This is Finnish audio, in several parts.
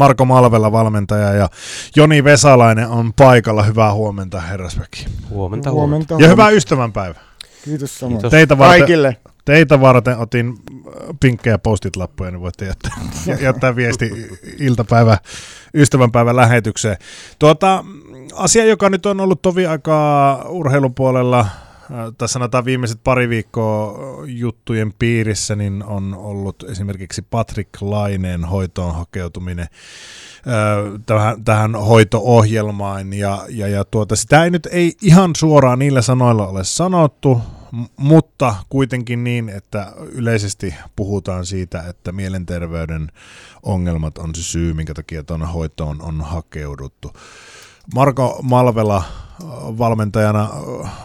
Marko Malvella valmentaja ja Joni Vesalainen on paikalla. Hyvää huomenta, herrasväki. Huomenta, huomenta. Ja hyvää ystävänpäivää. Kiitos samoin. Teitä varten, Kaikille. Teitä varten otin äh, pinkkejä postit-lappuja, niin voitte jättää, jättää viesti iltapäivä, ystävänpäivän lähetykseen. Tuota, asia, joka nyt on ollut tovi aikaa urheilun puolella Äh, tässä sanotaan viimeiset pari viikkoa juttujen piirissä, niin on ollut esimerkiksi Patrick Laineen hoitoon hakeutuminen äh, tähän, tähän hoito-ohjelmaan, ja, ja, ja tuota, sitä ei nyt ei ihan suoraan niillä sanoilla ole sanottu, mutta kuitenkin niin, että yleisesti puhutaan siitä, että mielenterveyden ongelmat on se syy, minkä takia tuonne hoitoon on hakeuduttu. Marko Malvela valmentajana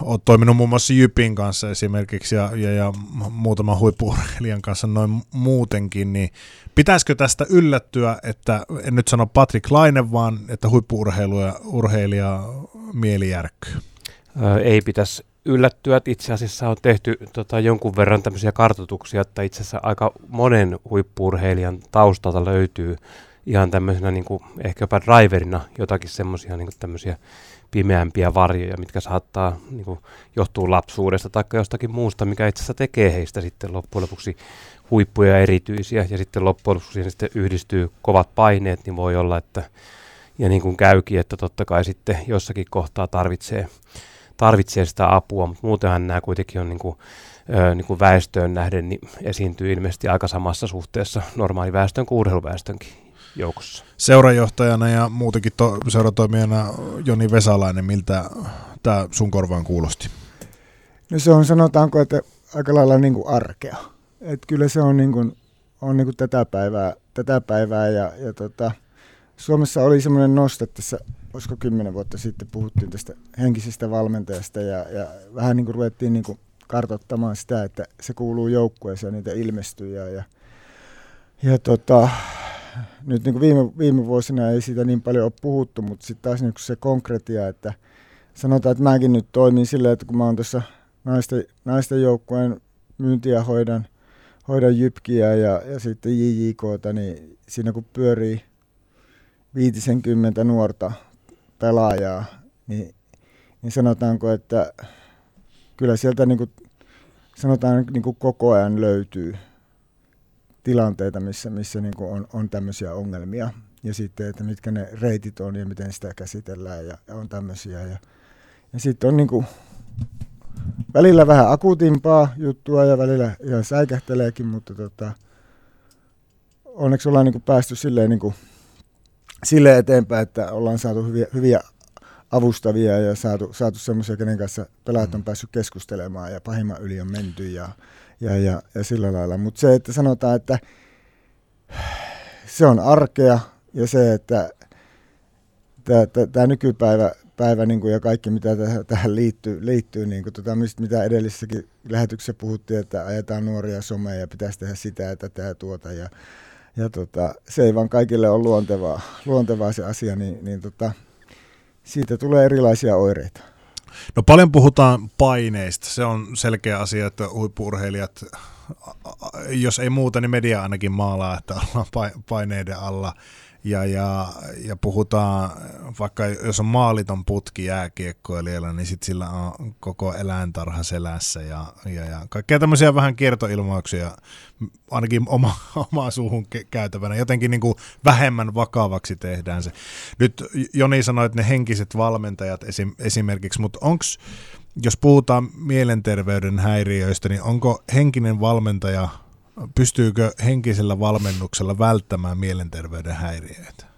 olet toiminut muun muassa Jypin kanssa esimerkiksi ja, ja, ja muutaman huippuurheilijan kanssa noin muutenkin, niin pitäisikö tästä yllättyä, että en nyt sano Patrick Laine, vaan että huippuurheilija urheilija mieli järkkyy? Ei pitäisi yllättyä, että itse asiassa on tehty tota, jonkun verran tämmöisiä kartoituksia, että itse asiassa aika monen huippuurheilijan taustalta löytyy ihan tämmöisenä niin kuin, ehkä jopa driverina jotakin semmoisia niin pimeämpiä varjoja, mitkä saattaa niin kuin, johtua lapsuudesta tai jostakin muusta, mikä itse asiassa tekee heistä sitten loppujen lopuksi huippuja erityisiä. Ja sitten loppujen lopuksi siihen sitten yhdistyy kovat paineet, niin voi olla, että ja niin kuin käykin, että totta kai sitten jossakin kohtaa tarvitsee, tarvitsee sitä apua, mutta muutenhan nämä kuitenkin on niin kuin, niin kuin väestöön nähden niin esiintyy ilmeisesti aika samassa suhteessa normaaliväestön kuin urheiluväestönkin joukossa. Seurajohtajana ja muutenkin to- seuratoimijana Joni Vesalainen, miltä tämä sun korvaan kuulosti? No se on sanotaanko, että aika lailla niin kuin arkea. Et kyllä se on, niin kuin, on niin kuin tätä, päivää, tätä päivää ja, ja tota, Suomessa oli semmoinen noste tässä, olisiko kymmenen vuotta sitten puhuttiin tästä henkisestä valmentajasta ja, ja vähän niin kuin ruvettiin niin kuin kartoittamaan sitä, että se kuuluu joukkueeseen ja niitä ilmestyy ja, ja, ja tota, nyt niin kuin viime, viime vuosina ei siitä niin paljon ole puhuttu, mutta sitten taas niin se konkretia, että sanotaan, että mäkin nyt toimin silleen, että kun mä oon tuossa naisten, naisten joukkueen myyntiä hoidan, hoidan jypkiä ja, ja sitten JJKta, niin siinä kun pyörii 50 nuorta pelaajaa, niin, niin sanotaanko, että kyllä sieltä niin kuin, sanotaan niin kuin koko ajan löytyy tilanteita, missä, missä niin kuin on, on tämmöisiä ongelmia. Ja sitten, että mitkä ne reitit on ja miten sitä käsitellään ja, ja on tämmöisiä. Ja, ja sitten on niin kuin välillä vähän akuutimpaa juttua ja välillä ihan säikähteleekin, mutta tota, onneksi ollaan niin kuin päästy silleen, niin kuin, silleen eteenpäin, että ollaan saatu hyviä, hyviä avustavia ja saatu, saatu semmoisia, kenen kanssa pelaajat on mm. päässyt keskustelemaan ja pahimman yli on menty ja, ja, ja, ja sillä lailla. Mutta se, että sanotaan, että se on arkea ja se, että tämä nykypäivä päivä, niin kuin, ja kaikki, mitä täh, tähän liittyy, liittyy niin kuin, tota, mitä edellisessäkin lähetyksessä puhuttiin, että ajetaan nuoria somea ja pitäisi tehdä sitä ja tätä ja tuota. Ja, ja tota, se ei vaan kaikille ole luontevaa, luontevaa se asia, niin, niin tota, siitä tulee erilaisia oireita. No paljon puhutaan paineista. Se on selkeä asia, että huippurheilijat, jos ei muuta, niin media ainakin maalaa, että ollaan paineiden alla ja, ja, ja puhutaan, vaikka jos on maaliton putki jääkiekkoilijalla, niin sitten sillä on koko eläintarha selässä ja, ja, ja kaikkea tämmöisiä vähän kiertoilmauksia, ainakin oma, oma suuhun käytävänä. Jotenkin niin kuin vähemmän vakavaksi tehdään se. Nyt Joni sanoi, että ne henkiset valmentajat esim, esimerkiksi, mutta onko, jos puhutaan mielenterveyden häiriöistä, niin onko henkinen valmentaja – pystyykö henkisellä valmennuksella välttämään mielenterveyden häiriöitä?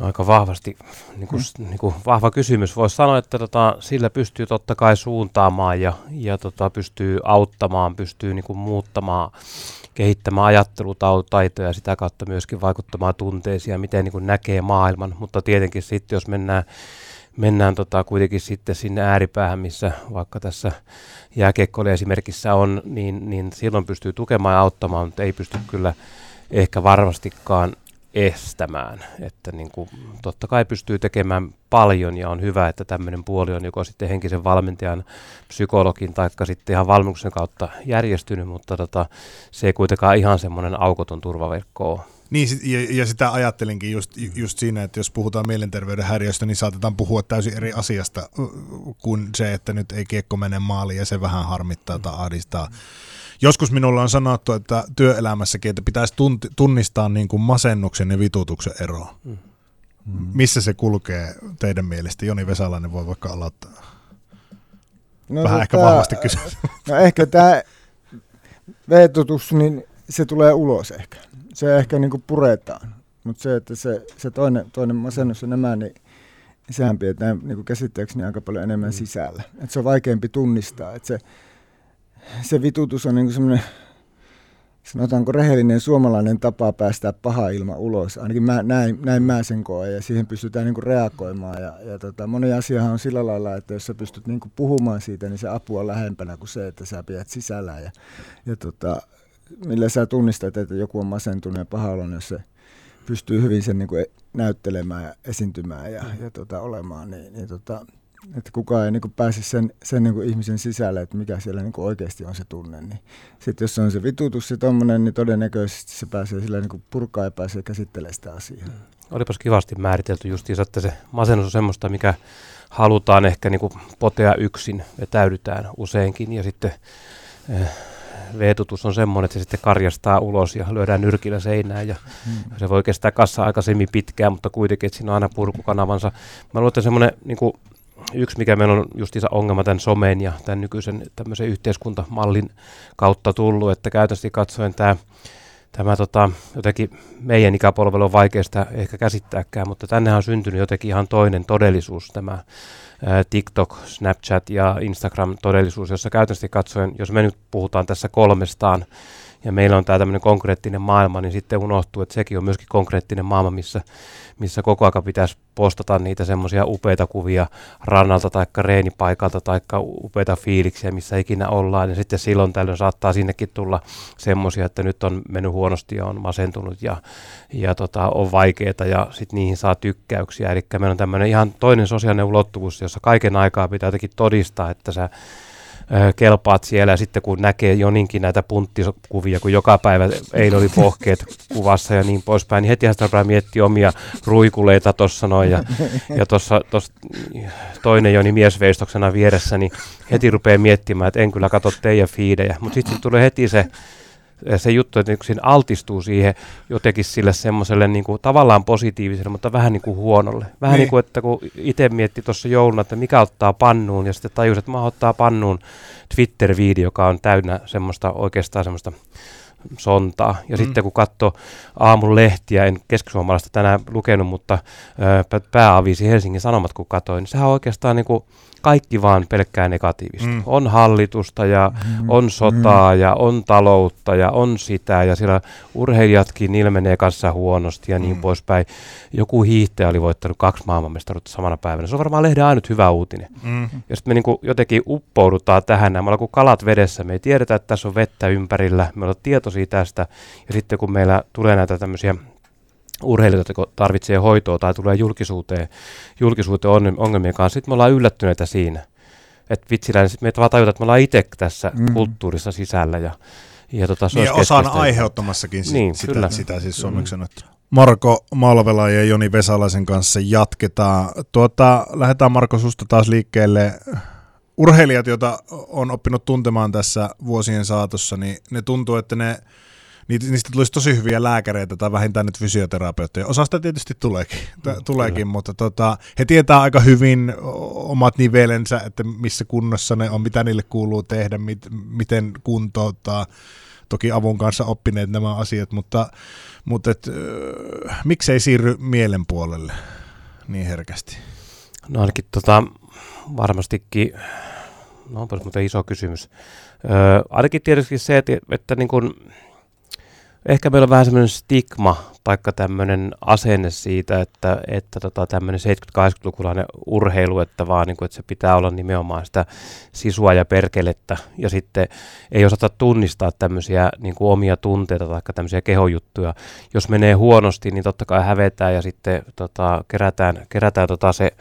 Aika vahvasti, niin kuin, hmm. niin kuin vahva kysymys. Voisi sanoa, että tota, sillä pystyy totta kai suuntaamaan ja, ja tota, pystyy auttamaan, pystyy niin kuin, muuttamaan, kehittämään ajattelutaitoja ja sitä kautta myöskin vaikuttamaan tunteisiin ja miten niin kuin, näkee maailman. Mutta tietenkin sitten, jos mennään mennään tota kuitenkin sitten sinne ääripäähän, missä vaikka tässä jääkiekkoille esimerkissä on, niin, niin silloin pystyy tukemaan ja auttamaan, mutta ei pysty kyllä ehkä varmastikaan estämään. Että niin kuin, totta kai pystyy tekemään paljon ja on hyvä, että tämmöinen puoli on joko sitten henkisen valmentajan, psykologin tai sitten ihan valmennuksen kautta järjestynyt, mutta tota, se ei kuitenkaan ihan semmoinen aukoton turvaverkko ole. Niin, ja, ja sitä ajattelinkin just, just siinä, että jos puhutaan mielenterveyden häiriöstä, niin saatetaan puhua täysin eri asiasta kuin se, että nyt ei kiekko mene maaliin ja se vähän harmittaa tai ahdistaa. Joskus minulla on sanottu, että työelämässäkin, että pitäisi tunnistaa niin kuin masennuksen ja vitutuksen ero. Mm. Missä se kulkee teidän mielestä? Joni Vesalainen voi vaikka aloittaa. No, Vähän ehkä tämä, vahvasti kysyä. No ehkä tämä veetutus, niin se tulee ulos ehkä. Se ehkä niin puretaan. Mutta se, että se, se toinen, toinen masennus ja nämä, niin sehän pidetään niin käsitteeksi aika paljon enemmän mm. sisällä. Et se on vaikeampi tunnistaa. Et se, se vitutus on niin semmoinen sanotaanko rehellinen suomalainen tapa päästää paha ilma ulos. Ainakin mä, näin, näin mä sen koen ja siihen pystytään niin kuin reagoimaan. Ja, ja tota, moni asiahan on sillä lailla, että jos sä pystyt niin kuin puhumaan siitä, niin se apu on lähempänä kuin se, että sä pidät sisällä. Ja, ja tota, millä sä tunnistat, että joku on masentunut ja paha olo, jos se pystyy hyvin sen niin kuin näyttelemään ja esiintymään ja, ja tota, olemaan, niin, niin tota, että kukaan ei niin pääse sen, sen niin ihmisen sisälle, että mikä siellä niin oikeasti on se tunne. Niin sitten jos on se vitutus se tommonen, niin todennäköisesti se pääsee sillä niin purkaa ja pääsee käsittelemään sitä asiaa. Mm. Olipas kivasti määritelty justiinsa, että se masennus on semmoista, mikä halutaan ehkä niin potea yksin, täydytään useinkin ja sitten eh, veetutus on semmoinen, että se sitten karjastaa ulos ja lyödään nyrkillä seinään ja hmm. se voi kestää kassa aikaisemmin pitkään, mutta kuitenkin, että siinä on aina purkukanavansa. Mä luulen, että semmoinen niin kuin yksi, mikä meillä on justiinsa ongelma tämän somen ja tämän nykyisen tämmöisen yhteiskuntamallin kautta tullut, että käytännössä katsoen tämä tämä tota, jotenkin meidän ikäpolvelle on vaikeasta ehkä käsittääkään, mutta tänne on syntynyt jotenkin ihan toinen todellisuus, tämä TikTok, Snapchat ja Instagram-todellisuus, jossa käytännössä katsoen, jos me nyt puhutaan tässä kolmestaan, ja meillä on tämä tämmöinen konkreettinen maailma, niin sitten unohtuu, että sekin on myöskin konkreettinen maailma, missä, missä koko ajan pitäisi postata niitä semmoisia upeita kuvia rannalta tai reenipaikalta tai upeita fiiliksiä, missä ikinä ollaan. Ja sitten silloin tällöin saattaa sinnekin tulla semmoisia, että nyt on mennyt huonosti ja on masentunut ja, ja tota, on vaikeaa ja sitten niihin saa tykkäyksiä. Eli meillä on tämmöinen ihan toinen sosiaalinen ulottuvuus, jossa kaiken aikaa pitää jotenkin todistaa, että sä kelpaat siellä ja sitten kun näkee Joninkin näitä punttikuvia, kun joka päivä eilen oli pohkeet kuvassa ja niin poispäin, niin heti sitä miettiä omia ruikuleita tuossa noin ja, ja tuossa toinen Joni miesveistoksena vieressä, niin heti rupeaa miettimään, että en kyllä katso teidän fiidejä, mutta sitten tulee heti se se juttu, että siinä altistuu siihen jotenkin sille semmoiselle niin kuin, tavallaan positiiviselle, mutta vähän niin kuin huonolle. Vähän niin, niin kuin, että kun itse mietti tuossa jouluna, että mikä ottaa pannuun, ja sitten tajus, että mä ottaa pannuun Twitter-viidi, joka on täynnä semmoista oikeastaan semmoista sontaa. Ja mm. sitten kun katsoo aamun lehtiä, en keskisuomalaista tänään lukenut, mutta pääavisi Helsingin Sanomat kun katsoin, niin sehän on oikeastaan niin kuin kaikki vaan pelkkää negatiivista. Mm. On hallitusta ja mm. on sotaa mm. ja on taloutta ja on sitä ja siellä urheilijatkin ilmenee kanssa huonosti ja niin mm. niin poispäin. Joku hiihtäjä oli voittanut kaksi maailmanmestaruutta samana päivänä. Se on varmaan lehden ainut hyvä uutinen. Mm. Ja sitten me niinku jotenkin uppoudutaan tähän. Me ollaan kuin kalat vedessä. Me ei tiedetä, että tässä on vettä ympärillä. Me ollaan tietoisia tästä. Ja sitten kun meillä tulee näitä tämmöisiä urheilijoita, jotka tarvitsee hoitoa tai tulee julkisuuteen, julkisuuteen ongelmien kanssa, sitten me ollaan yllättyneitä siinä. Että vitsillä, niin me vaan tajuta, että me ollaan itse tässä mm. kulttuurissa sisällä. Ja, ja tota, se niin, osana aiheuttamassakin niin, sitä, kyllä. sitä siis suomeksi mm. Marko Malvela ja Joni Vesalaisen kanssa jatketaan. Tuota, lähdetään Marko susta taas liikkeelle. Urheilijat, joita on oppinut tuntemaan tässä vuosien saatossa, niin ne tuntuu, että ne niistä tulisi tosi hyviä lääkäreitä tai vähintään nyt fysioterapeutteja. Osasta tietysti tuleekin, mm, tuleekin mutta tota, he tietää aika hyvin omat nivelensä, että missä kunnossa ne on, mitä niille kuuluu tehdä, mit, miten kuntouttaa. Toki avun kanssa oppineet nämä asiat, mutta, mutta et, äh, miksei siirry mielen puolelle niin herkästi? No ainakin tota, varmastikin, no onpa muuten iso kysymys. Öö, ainakin tietysti se, että, että niin kun, ehkä meillä on vähän semmoinen stigma, taikka tämmöinen asenne siitä, että, että tota, tämmöinen 70-80-lukulainen urheilu, että vaan niin kuin, että se pitää olla nimenomaan sitä sisua ja perkelettä, ja sitten ei osata tunnistaa tämmöisiä niin kuin omia tunteita tai tämmöisiä kehojuttuja. Jos menee huonosti, niin totta kai hävetään ja sitten tota, kerätään, kerätään tota se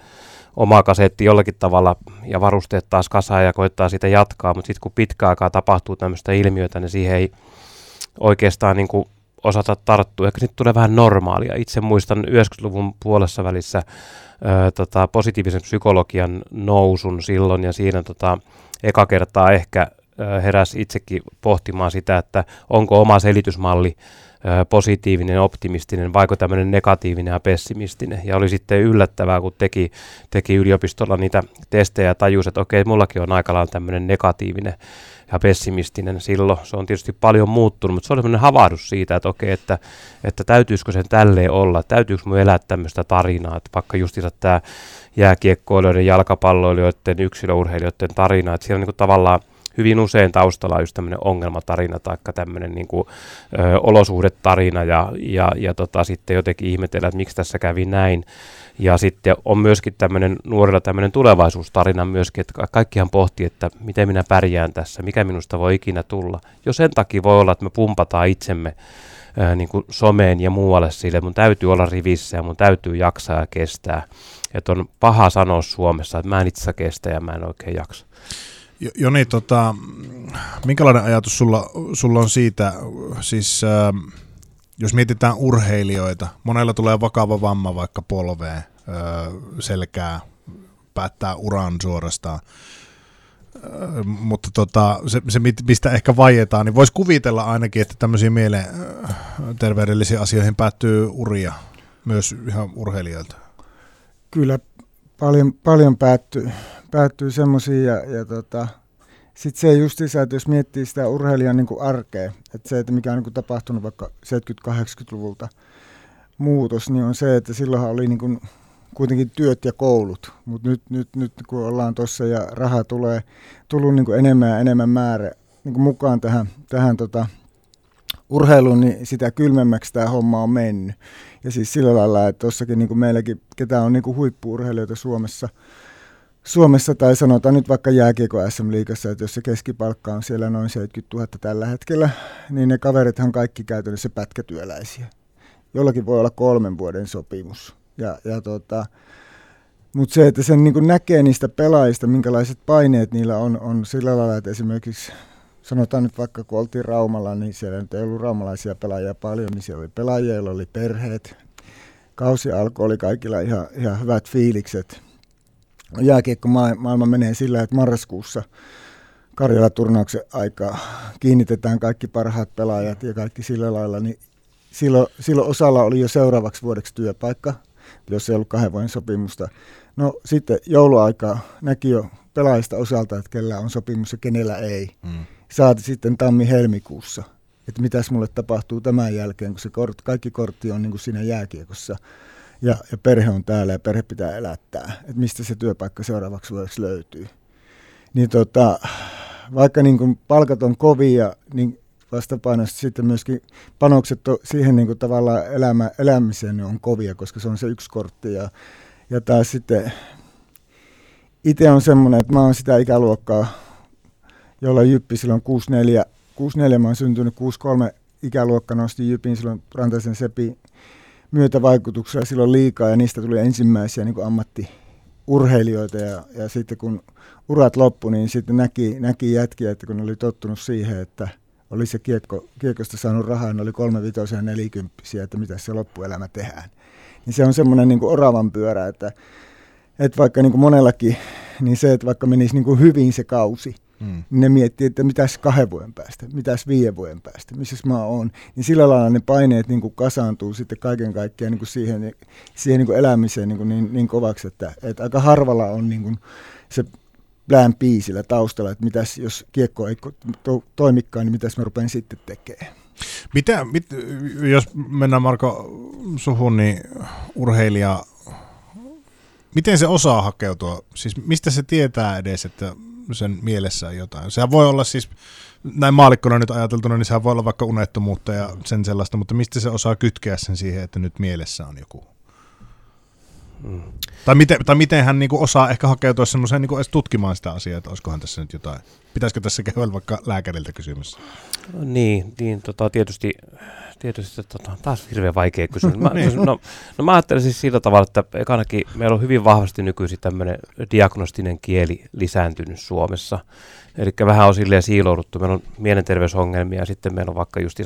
oma kasetti jollakin tavalla ja varusteet taas kasaan ja koittaa sitä jatkaa, mutta sitten kun pitkä aikaa tapahtuu tämmöistä ilmiötä, niin siihen ei oikeastaan niin kuin osata tarttua. Ehkä sitten tulee vähän normaalia. Itse muistan 90-luvun puolessa välissä ö, tota, positiivisen psykologian nousun silloin ja siinä tota, eka kertaa ehkä ö, heräs itsekin pohtimaan sitä, että onko oma selitysmalli positiivinen, optimistinen, vaiko tämmöinen negatiivinen ja pessimistinen. Ja oli sitten yllättävää, kun teki, teki yliopistolla niitä testejä ja tajusi, että okei, mullakin on aika lailla tämmöinen negatiivinen ja pessimistinen silloin. Se on tietysti paljon muuttunut, mutta se oli semmoinen havahdus siitä, että okei, että, että täytyisikö sen tälleen olla, täytyykö mun elää tämmöistä tarinaa, että vaikka justiinsa tämä jääkiekkoilijoiden, jalkapalloilijoiden, yksilöurheilijoiden tarina, että siellä niin tavallaan hyvin usein taustalla on just tämmöinen ongelmatarina tai tämmöinen niin kuin, ö, olosuhdetarina ja, ja, ja tota, sitten jotenkin ihmetellä, että miksi tässä kävi näin. Ja sitten on myöskin tämmöinen nuorilla tämmöinen tulevaisuustarina myöskin, että kaikkihan pohtii, että miten minä pärjään tässä, mikä minusta voi ikinä tulla. Jo sen takia voi olla, että me pumpataan itsemme ää, niin kuin someen ja muualle sille, mun täytyy olla rivissä ja mun täytyy jaksaa ja kestää. Että on paha sanoa Suomessa, että mä en itse kestä ja mä en oikein jaksa. Joni, tota, minkälainen ajatus sulla, sulla on siitä, siis äh, jos mietitään urheilijoita, monella tulee vakava vamma vaikka polveen, äh, selkää, päättää uran suorastaan, äh, mutta tota, se, se, mistä ehkä vaietaan, niin voisi kuvitella ainakin, että tämmöisiin mieleen äh, asioihin päättyy uria myös ihan urheilijoilta. Kyllä paljon, paljon päättyy, päättyy semmoisia ja, ja tota, sitten se justiinsa, että jos miettii sitä urheilijan niin kuin arkea, että se, että mikä on niin kuin tapahtunut vaikka 70-80-luvulta muutos, niin on se, että silloinhan oli niin kuin kuitenkin työt ja koulut, mutta nyt, nyt, nyt kun ollaan tuossa ja raha tulee, tullut niin kuin enemmän ja enemmän määrä niin kuin mukaan tähän, tähän tota, urheiluun, niin sitä kylmemmäksi tämä homma on mennyt. Ja siis sillä lailla, että tuossakin niin kuin meilläkin, ketä on niin kuin huippuurheilijoita Suomessa, Suomessa tai sanotaan nyt vaikka jääkiekko SM-liigassa, että jos se keskipalkka on siellä noin 70 000 tällä hetkellä, niin ne kaverithan kaikki käytännössä pätkätyöläisiä. Jollakin voi olla kolmen vuoden sopimus. Ja, ja tota, mutta se, että sen niin näkee niistä pelaajista, minkälaiset paineet niillä on, on sillä lailla, että esimerkiksi sanotaan nyt vaikka kun oltiin Raumalla, niin siellä nyt ei ollut raumalaisia pelaajia paljon, niin siellä oli pelaajia, joilla oli perheet. Kausi alkoi, oli kaikilla ihan, ihan hyvät fiilikset. Jääkiekko maailma menee sillä, että marraskuussa Karjala-turnauksen aikaa kiinnitetään kaikki parhaat pelaajat ja kaikki sillä lailla, niin silloin, silloin osalla oli jo seuraavaksi vuodeksi työpaikka, jos ei ollut kahden vuoden sopimusta. No sitten jouluaikaa näki jo pelaajista osalta, että kellä on sopimus ja kenellä ei. Mm saati sitten tammi-helmikuussa, että mitäs mulle tapahtuu tämän jälkeen, kun se kort, kaikki kortti on niin kuin siinä jääkiekossa ja, ja perhe on täällä ja perhe pitää elättää, että mistä se työpaikka seuraavaksi vuodeksi löytyy. Niin tota, vaikka niin kuin palkat on kovia, niin vastapainoisesti sitten myöskin panokset on siihen niin kuin tavallaan elämä, elämiseen on kovia, koska se on se yksi kortti. Ja, ja taas sitten itse on semmoinen, että mä oon sitä ikäluokkaa, jolla Jyppi silloin 64, 64 mä oon syntynyt, 63 ikäluokka nosti Jypin silloin Rantaisen Sepi myötävaikutuksella silloin liikaa ja niistä tuli ensimmäisiä niin ammattiurheilijoita ja, ja sitten kun urat loppui, niin sitten näki, näki jätkiä, että kun ne oli tottunut siihen, että oli se kiekko, kiekosta saanut rahaa, ne oli kolme vitosia ja nelikymppisiä, että mitä se loppuelämä tehdään. Niin se on semmoinen niin oravan pyörä, että, että vaikka niin kuin monellakin, niin se, että vaikka menisi niin kuin hyvin se kausi, Mm. Ne miettii, että mitäs kahden vuoden päästä, mitäs viiden vuoden päästä, missä mä oon. Niin sillä lailla ne paineet niin kuin kasaantuu sitten kaiken kaikkiaan niin kuin siihen, siihen niin kuin elämiseen niin, kuin niin, niin kovaksi, että, että aika harvalla on niin kuin se plan biisillä taustalla, että mitäs, jos kiekko ei to, toimikaan, niin mitäs mä rupean sitten tekemään. Mitä, mit, jos mennään Marko suhun, niin urheilija, miten se osaa hakeutua? Siis mistä se tietää edes, että sen mielessään jotain. Sehän voi olla siis, näin maalikkona nyt ajateltuna, niin sehän voi olla vaikka unettomuutta ja sen sellaista, mutta mistä se osaa kytkeä sen siihen, että nyt mielessä on joku? Mm. Tai, miten, tai miten hän niinku osaa ehkä hakeutua semmoiseen niinku edes tutkimaan sitä asiaa, että olisikohan tässä nyt jotain. Pitäisikö tässä käydä vaikka lääkäriltä kysymys? Niin, niin tota, tietysti, tietysti tota, taas hirveän vaikea kysymys. Mä, niin. no, no mä ajattelen siis sillä tavalla, että ekanakin meillä on hyvin vahvasti nykyisin tämmöinen diagnostinen kieli lisääntynyt Suomessa. Eli vähän on silleen siilouduttu. Meillä on mielenterveysongelmia ja sitten meillä on vaikka just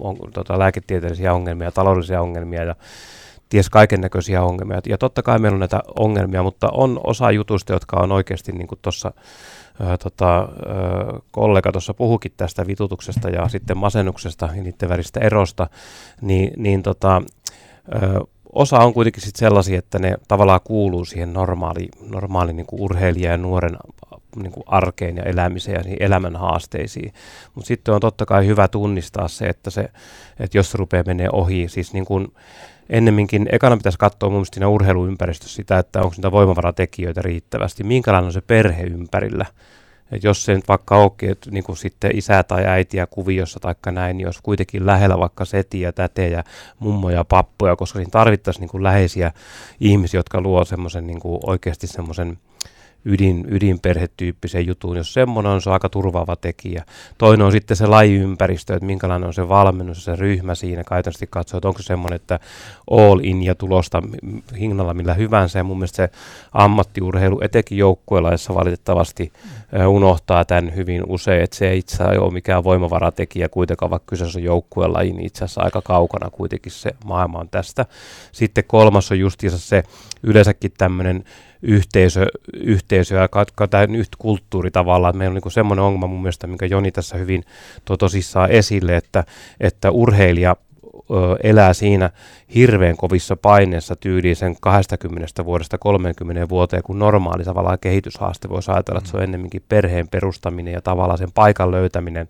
on, tota, lääketieteellisiä ongelmia, taloudellisia ongelmia ja ties kaiken näköisiä ongelmia. Ja totta kai meillä on näitä ongelmia, mutta on osa jutuista, jotka on oikeasti niin kuin tuossa tota, kollega tuossa puhukin tästä vitutuksesta ja sitten masennuksesta ja niiden välistä erosta, niin, niin tota, ö, osa on kuitenkin sit sellaisia, että ne tavallaan kuuluu siihen normaali, normaali niin urheilija ja nuoren niin kuin arkeen ja elämiseen ja elämän haasteisiin. Mutta sitten on totta kai hyvä tunnistaa se, että, se, että jos se rupeaa menee ohi, siis niin kuin ennemminkin, ekana pitäisi katsoa mun siinä urheiluympäristössä sitä, että onko niitä voimavaratekijöitä riittävästi, minkälainen on se perhe ympärillä. Et jos se nyt vaikka onkin, että niin kuin sitten isä tai äitiä kuviossa tai näin, niin jos kuitenkin lähellä vaikka setiä, tätejä, mummoja ja pappoja, koska siinä tarvittaisiin niin kuin läheisiä ihmisiä, jotka luo semmoisen niin kuin oikeasti semmoisen ydin, ydinperhetyyppisen jutun. Jos semmoinen on, se on aika turvaava tekijä. Toinen on sitten se lajiympäristö, että minkälainen on se valmennus se ryhmä siinä. Käytännössä katsoo, että onko se semmoinen, että all in ja tulosta hinnalla millä hyvänsä. Ja mun mielestä se ammattiurheilu, etenkin joukkuelaissa valitettavasti unohtaa tämän hyvin usein, että se ei itse asiassa ole mikään voimavaratekijä kuitenkaan, vaikka kyseessä on joukkuelaji, niin itse asiassa aika kaukana kuitenkin se maailma on tästä. Sitten kolmas on justiinsa se yleensäkin tämmöinen yhteisö, yhteisö ja tämä yhtä kulttuuri tavallaan. Meillä on niin semmoinen ongelma mun mielestä, minkä Joni tässä hyvin tuo tosissaan esille, että, että urheilija elää siinä hirveän kovissa paineessa tyyliin sen 20 vuodesta 30 vuoteen, kun normaali tavallaan kehityshaaste voisi ajatella, että se on ennemminkin perheen perustaminen ja tavallaan sen paikan löytäminen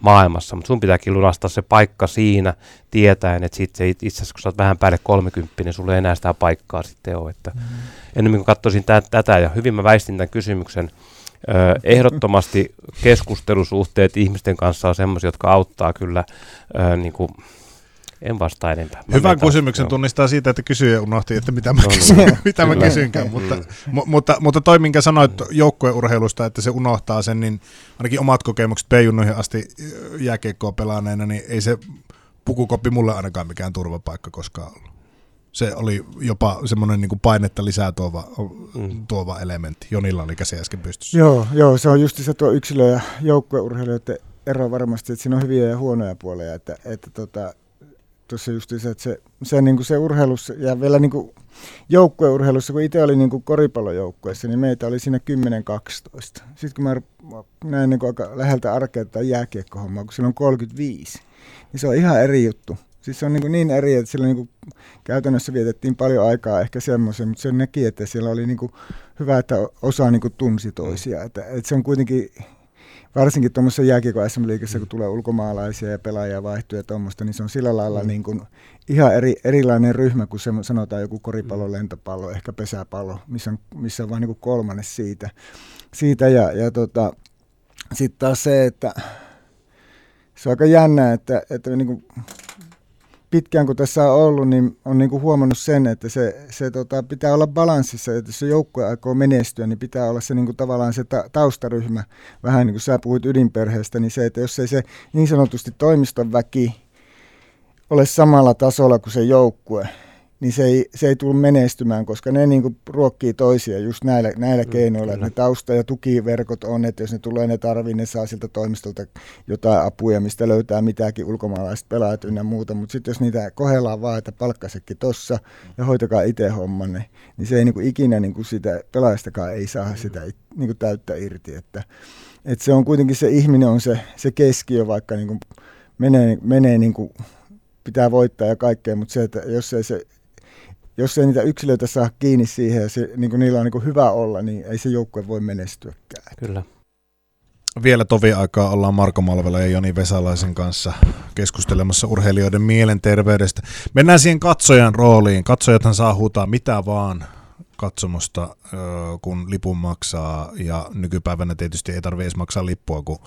maailmassa, mutta sun pitääkin lunastaa se paikka siinä, tietäen, että sitten itse asiassa kun sä oot vähän päälle 30, niin sulla ei enää sitä paikkaa sitten ole. Että mm. Ennemmin kuin katsoisin tä- tätä, ja hyvin mä väistin tämän kysymyksen, Ö, ehdottomasti keskustelusuhteet ihmisten kanssa on sellaisia, jotka auttaa kyllä ö, niin kuin, en vastaa enempää. Mä Hyvän kysymyksen joo. tunnistaa siitä, että kysyjä unohti, että mitä mä, no, kysyn, niin. mitä mä kysynkään. mutta, mm. mu, mutta, mutta toi, minkä sanoit joukkueurheilusta, että se unohtaa sen, niin ainakin omat kokemukset P-junnoihin asti jääkiekkoa pelaaneena, niin ei se pukukoppi mulle ainakaan mikään turvapaikka koskaan ollut. Se oli jopa semmoinen niin painetta lisää tuova, mm. tuova elementti. Jonilla oli käsi äsken pystyssä. Joo, joo se on just se tuo yksilö- ja joukkueurheilijoiden ero varmasti, että siinä on hyviä ja huonoja puolia. Että, että tota, tuossa just se, että se, se, niin kuin se urheilussa ja vielä niin kuin joukkueurheilussa, kun itse olin niin kuin koripallojoukkueessa, niin meitä oli siinä 10-12. Sitten kun mä näin niin kuin aika läheltä arkea tai jääkiekkohommaa, kun siellä on 35, niin se on ihan eri juttu. Siis se on niin, kuin niin eri, että siellä niin kuin käytännössä vietettiin paljon aikaa ehkä semmoisen, mutta se näki, että siellä oli niin kuin hyvä, että osa niin kuin tunsi toisia. Että, että se on kuitenkin varsinkin tuommoisessa jääkiekon sm kun tulee ulkomaalaisia ja pelaajia vaihtuu ja tuommoista, niin se on sillä lailla mm. niin kuin ihan eri, erilainen ryhmä kuin se, sanotaan joku koripallo, mm. lentopallo, ehkä pesäpallo, missä on, missä on vain niin kolmannes siitä. siitä ja, ja tota, sitten taas se, että se on aika jännä, että, että niin kuin pitkään kun tässä on ollut, niin on niin kuin huomannut sen, että se, se tota, pitää olla balanssissa, että jos joukkue aikoo menestyä, niin pitää olla se niin kuin tavallaan se ta- taustaryhmä, vähän niin kuin sä puhuit ydinperheestä, niin se, että jos ei se niin sanotusti toimiston väki ole samalla tasolla kuin se joukkue, niin se ei, se ei tule menestymään, koska ne niin kuin ruokkii toisia just näillä, näillä mm, keinoilla. Että ne tausta- ja tukiverkot on, että jos ne tulee, ne tarvii, ne saa siltä toimistolta jotain apuja, mistä löytää mitäkin ulkomaalaiset pelaajat ynnä muuta. Mutta sitten jos niitä kohellaan vaan, että palkkasekin tossa ja hoitakaa itse hommanne, niin se ei niin kuin ikinä niin kuin sitä pelaajastakaan ei saa sitä niin kuin täyttä irti. Että, että se on kuitenkin se ihminen on se, se keskiö, vaikka niin kuin menee, menee niin kuin pitää voittaa ja kaikkea, mutta se, että jos ei se jos ei niitä yksilöitä saa kiinni siihen ja se, niin kuin niillä on niin kuin hyvä olla, niin ei se joukkue voi menestyäkään. Kyllä. Vielä tovi aikaa ollaan Marko Malvela ja Joni Vesalaisen kanssa keskustelemassa urheilijoiden mielenterveydestä. Mennään siihen katsojan rooliin. Katsojathan saa huutaa mitä vaan katsomosta, kun lipun maksaa ja nykypäivänä tietysti ei tarvitse edes maksaa lippua, kun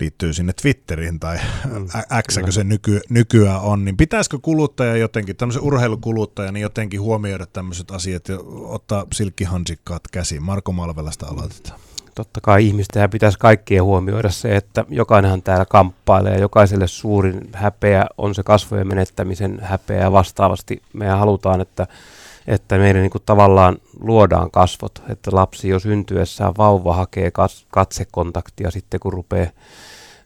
liittyy sinne Twitteriin tai mm, X, se nyky, nykyään on, niin pitäisikö kuluttaja jotenkin, tämmöisen urheilukuluttaja, niin jotenkin huomioida tämmöiset asiat ja ottaa silkkihansikkaat käsiin? Marko Malvelasta aloitetaan. Totta kai ihmisten pitäisi kaikkien huomioida se, että jokainenhan täällä kamppailee ja jokaiselle suurin häpeä on se kasvojen menettämisen häpeä ja vastaavasti me halutaan, että että meidän niin kuin tavallaan luodaan kasvot, että lapsi jo syntyessään vauva hakee katsekontaktia sitten kun rupeaa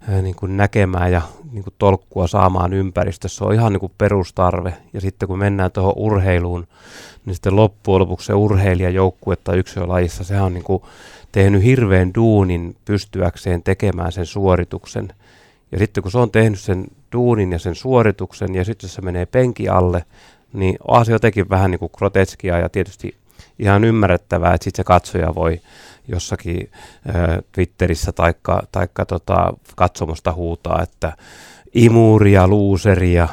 niin kuin näkemään ja niin kuin tolkkua saamaan ympäristössä. Se on ihan niin kuin perustarve. Ja sitten kun mennään tuohon urheiluun, niin sitten loppujen lopuksi se urheilijajoukkue tai yksilölajissa, sehän on niin kuin tehnyt hirveän duunin pystyäkseen tekemään sen suorituksen. Ja sitten kun se on tehnyt sen duunin ja sen suorituksen ja sitten se menee penki alle, niin se jotenkin vähän niin kuin ja tietysti ihan ymmärrettävää, että sitten se katsoja voi jossakin äh, Twitterissä taikka, taikka tota, katsomusta huutaa, että imuria, luuseria,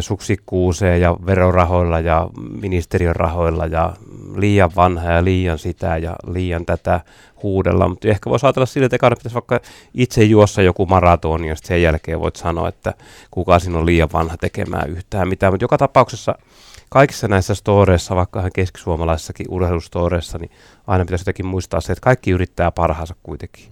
suksikkuuseen ja verorahoilla ja ministeriön rahoilla ja liian vanha ja liian sitä ja liian tätä huudella. Mutta ehkä voisi ajatella sillä, että ekana pitäisi vaikka itse juossa joku maratoni ja sen jälkeen voit sanoa, että kuka siinä on liian vanha tekemään yhtään mitään. Mutta joka tapauksessa kaikissa näissä storeissa, vaikka ihan keskisuomalaisissakin urheilustoreissa, niin aina pitäisi jotenkin muistaa se, että kaikki yrittää parhaansa kuitenkin.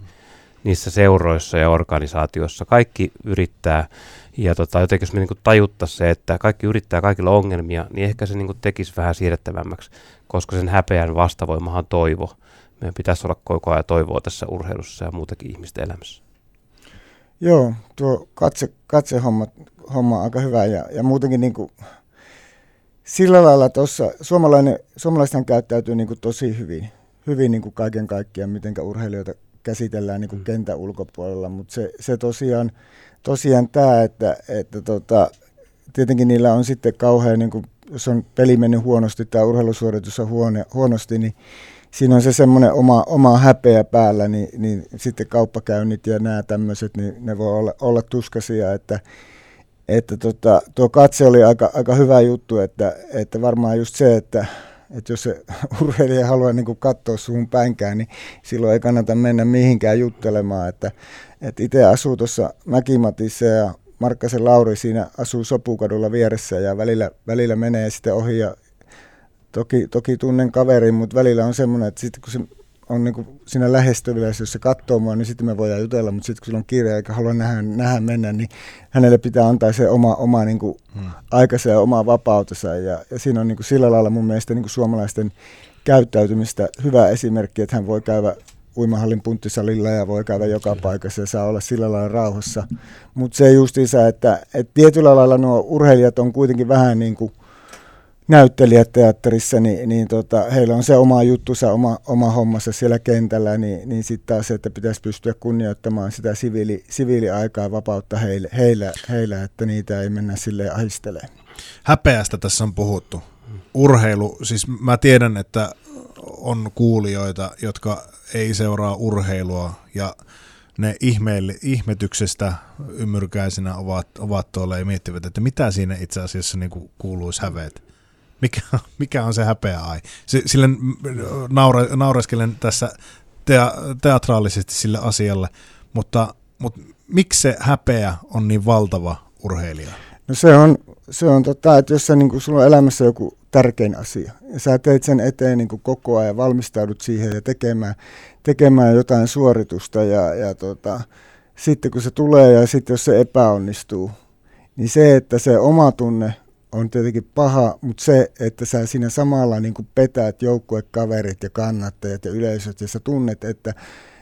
Niissä seuroissa ja organisaatioissa kaikki yrittää ja tota, jotenkin jos me niin tajuttaisiin se, että kaikki yrittää kaikilla ongelmia, niin ehkä se niin tekisi vähän siirrettävämmäksi, koska sen häpeän vastavoimahan toivo. Meidän pitäisi olla koko ajan toivoa tässä urheilussa ja muutakin ihmisten elämässä. Joo, tuo katse, katsehomma homma on aika hyvä ja, ja muutenkin niin kuin, sillä lailla tuossa suomalainen, suomalaisethan käyttäytyy niin kuin tosi hyvin, hyvin niin kuin kaiken kaikkiaan, miten urheilijoita käsitellään niin kuin mm. kentän ulkopuolella, mutta se, se tosiaan tosiaan tämä, että, että tota, tietenkin niillä on sitten kauhean, niin kuin, jos on peli mennyt huonosti tai urheilusuoritus on huone, huonosti, niin siinä on se semmoinen oma, oma häpeä päällä, niin, niin sitten kauppakäynnit ja nämä tämmöiset, niin ne voi olla, olla tuskasia, että, että tota, tuo katse oli aika, aika hyvä juttu, että, että varmaan just se, että, että jos se urheilija haluaa niin katsoa suun päinkään, niin silloin ei kannata mennä mihinkään juttelemaan, että et itse asuu tuossa Mäkimatissa ja Markkasen Lauri siinä asuu Sopukadulla vieressä ja välillä, välillä menee sitten ohi ja toki, toki tunnen kaverin, mutta välillä on semmoinen, että sitten kun se on niin siinä lähestyvillä, jos se katsoo mua, niin sitten me voidaan jutella, mutta sitten kun sillä on kiire eikä halua nähdä, nähdä mennä, niin hänelle pitää antaa se oma, oma niin kuin hmm. aikansa ja oma vapautensa. Ja, ja siinä on niin kuin sillä lailla mun mielestä niin kuin suomalaisten käyttäytymistä hyvä esimerkki, että hän voi käydä uimahallin punttisalilla ja voi käydä joka paikassa ja saa olla sillä lailla rauhassa. Mutta se justiinsa, että, että tietyllä lailla nuo urheilijat on kuitenkin vähän niin kuin näyttelijät teatterissa, niin, niin tota, heillä on se oma juttusa, oma, oma hommassa siellä kentällä, niin, niin sitten taas se, että pitäisi pystyä kunnioittamaan sitä siviili, siviiliaikaa vapautta heille, heillä, heillä, että niitä ei mennä sille ahistelemaan. Häpeästä tässä on puhuttu. Urheilu, siis mä tiedän, että on kuulijoita, jotka ei seuraa urheilua ja ne ihmeelle, ihmetyksestä ymmyrkäisenä ovat, ovat tuolla ja miettivät, että mitä siinä itse asiassa niin kuuluisi häveet. Mikä, mikä on se häpeä ai? Sille naure, naureskelen tässä tea, teatraalisesti sille asialle, mutta, mutta miksi se häpeä on niin valtava urheilija? No se on, se on tota, että jos sä, niin sulla on elämässä joku tärkein asia. Ja sä teet sen eteen niin koko ajan, valmistaudut siihen ja tekemään, tekemään jotain suoritusta. Ja, ja tota, sitten kun se tulee ja sitten jos se epäonnistuu, niin se, että se oma tunne on tietenkin paha, mutta se, että sä siinä samalla niin kuin petäät joukkuekaverit ja kannattajat ja yleisöt ja sä tunnet, että,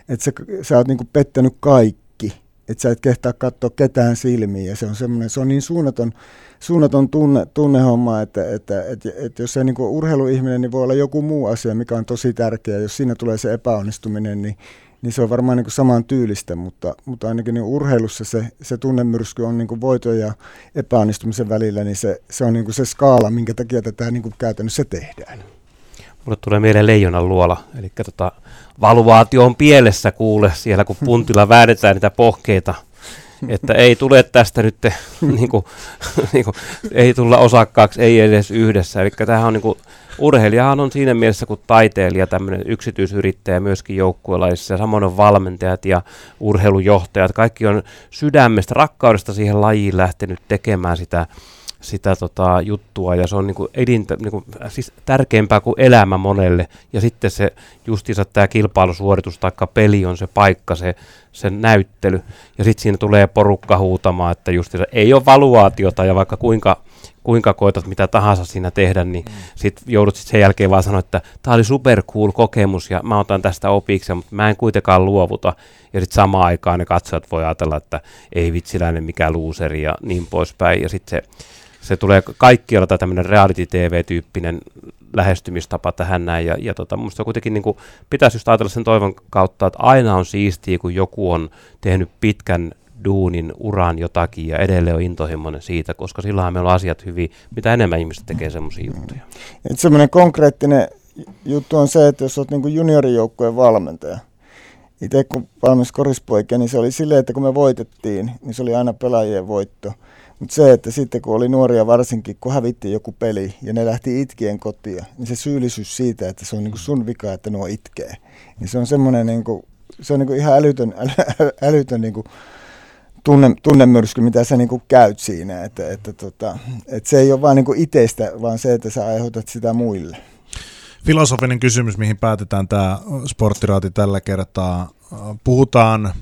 että sä, sä oot niin kuin pettänyt kaikki, että sä et kehtaa katsoa ketään silmiin ja se on semmoinen, se on niin suunnaton, suunnaton tunne, tunnehomma, että, että, että, että jos se niin urheiluihminen, niin voi olla joku muu asia, mikä on tosi tärkeä. Jos siinä tulee se epäonnistuminen, niin, niin se on varmaan niin saman tyylistä, mutta, mutta ainakin niin urheilussa se, se tunnemyrsky on niin kuin voiton ja epäonnistumisen välillä, niin se, se on niin se skaala, minkä takia tätä niin käytännössä tehdään. Mulle tulee mieleen leijonan luola, eli tota, valuaatio on pielessä kuule siellä, kun puntilla väännetään niitä pohkeita että ei tule tästä nyt, niin kuin, niin kuin, ei tulla osakkaaksi, ei edes yhdessä. Eli tämähän on niin kuin, urheilijahan on siinä mielessä kuin taiteilija, tämmöinen yksityisyrittäjä myöskin joukkuelaisissa, ja samoin on valmentajat ja urheilujohtajat. Kaikki on sydämestä, rakkaudesta siihen lajiin lähtenyt tekemään sitä sitä tota, juttua. Ja se on niinku edintä, niinku, siis tärkeämpää kuin elämä monelle. Ja sitten se justiinsa tämä kilpailusuoritus tai peli on se paikka, se, se näyttely. Ja sitten siinä tulee porukka huutamaan, että justiinsa ei ole valuaatiota. Ja vaikka kuinka kuinka koetat mitä tahansa siinä tehdä, niin mm. sit joudut sit sen jälkeen vaan sanoa, että tämä oli super cool kokemus ja mä otan tästä opiksi, mutta mä en kuitenkaan luovuta. Ja sitten samaan aikaan ne katsojat voi ajatella, että ei vitsiläinen mikä luuseri ja niin poispäin. Ja sitten se se tulee kaikkialla tai tämmöinen reality-tv-tyyppinen lähestymistapa tähän näin. Ja, ja tota, musta kuitenkin niin kuin, pitäisi just ajatella sen toivon kautta, että aina on siistiä, kun joku on tehnyt pitkän duunin, uran jotakin ja edelleen on intohimoinen siitä, koska silloinhan meillä on asiat hyvin, mitä enemmän ihmiset tekee semmoisia juttuja. Et semmoinen konkreettinen juttu on se, että jos olet niin juniorijoukkueen valmentaja, itse kun valmis korispoikia, niin se oli silleen, että kun me voitettiin, niin se oli aina pelaajien voitto – mutta se, että sitten kun oli nuoria varsinkin, kun hävittiin joku peli ja ne lähti itkien kotia, niin se syyllisyys siitä, että se on niinku sun vika, että nuo itkee, niin se on semmoinen niinku, se on niinku ihan älytön, äly, älytön niinku tunne, tunnemyrsky, mitä sä niinku käyt siinä. Että, että, tota, että se ei ole vaan niinku itsestä, vaan se, että sä aiheutat sitä muille. Filosofinen kysymys, mihin päätetään tämä sporttiraati tällä kertaa. Puhutaan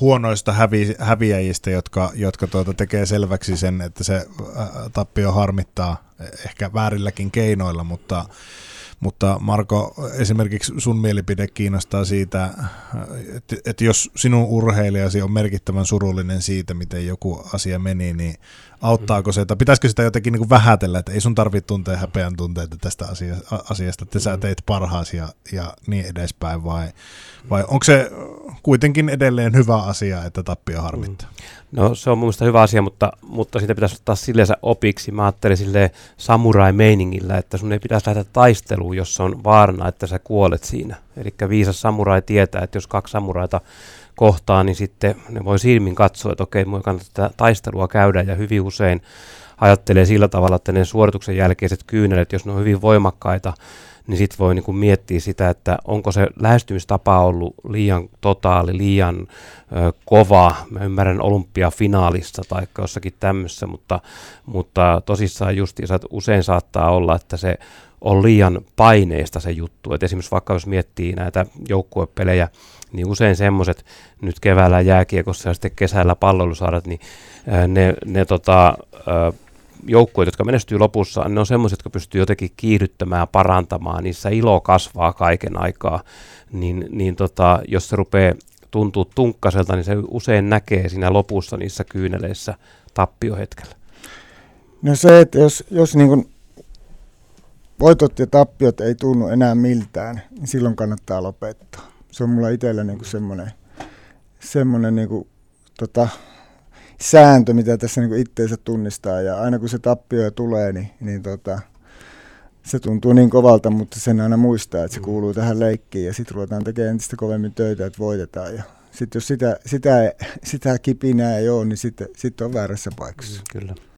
huonoista hävi, häviäjistä, jotka, jotka tuota tekee selväksi sen, että se tappio harmittaa ehkä väärilläkin keinoilla, mutta, mutta Marko, esimerkiksi sun mielipide kiinnostaa siitä, että, että jos sinun urheilijasi on merkittävän surullinen siitä, miten joku asia meni, niin auttaako se, että pitäisikö sitä jotenkin niin kuin vähätellä, että ei sun tarvitse tuntea häpeän tunteita tästä asiasta, että sä teit parhaasi ja, ja niin edespäin, vai, vai onko se kuitenkin edelleen hyvä asia, että tappio harmittaa? No se on mun mielestä hyvä asia, mutta, mutta siitä pitäisi ottaa silleen opiksi. Mä ajattelin silleen samurai-meiningillä, että sun ei pitäisi lähteä taisteluun, jos on vaarana, että sä kuolet siinä. Eli viisas samurai tietää, että jos kaksi samuraita kohtaa, niin sitten ne voi silmin katsoa, että okei, mua kannattaa taistelua käydä ja hyvin usein ajattelee sillä tavalla, että ne suorituksen jälkeiset kyynelet, jos ne on hyvin voimakkaita, niin sitten voi niin miettiä sitä, että onko se lähestymistapa ollut liian totaali, liian ö, kova. Mä ymmärrän olympiafinaalissa tai jossakin tämmöisessä, mutta, mutta tosissaan justiinsa, usein saattaa olla, että se on liian paineista se juttu. Et esimerkiksi vaikka jos miettii näitä joukkuepelejä, niin usein semmoiset nyt keväällä jääkiekossa ja sitten kesällä pallolusaarat, niin ne, ne tota, joukkueet, jotka menestyy lopussa, ne on semmoiset, jotka pystyy jotenkin kiihdyttämään parantamaan, niissä ilo kasvaa kaiken aikaa, niin, niin tota, jos se rupeaa tuntuu tunkkaselta, niin se usein näkee siinä lopussa niissä kyyneleissä tappiohetkellä. No se, että jos, jos niin voitot ja tappiot ei tunnu enää miltään, niin silloin kannattaa lopettaa. Se on mulla itsellä niin semmoinen, semmoinen niin kuin, tota, sääntö, mitä tässä niin itteensä tunnistaa. Ja aina kun se tappio tulee, niin, niin tota, se tuntuu niin kovalta, mutta sen aina muistaa, että se mm. kuuluu tähän leikkiin. Ja sitten ruvetaan tekemään entistä kovemmin töitä, että voitetaan. Ja sitten jos sitä, sitä, sitä kipinää ei ole, niin sitten sit on väärässä paikassa. Mm, kyllä.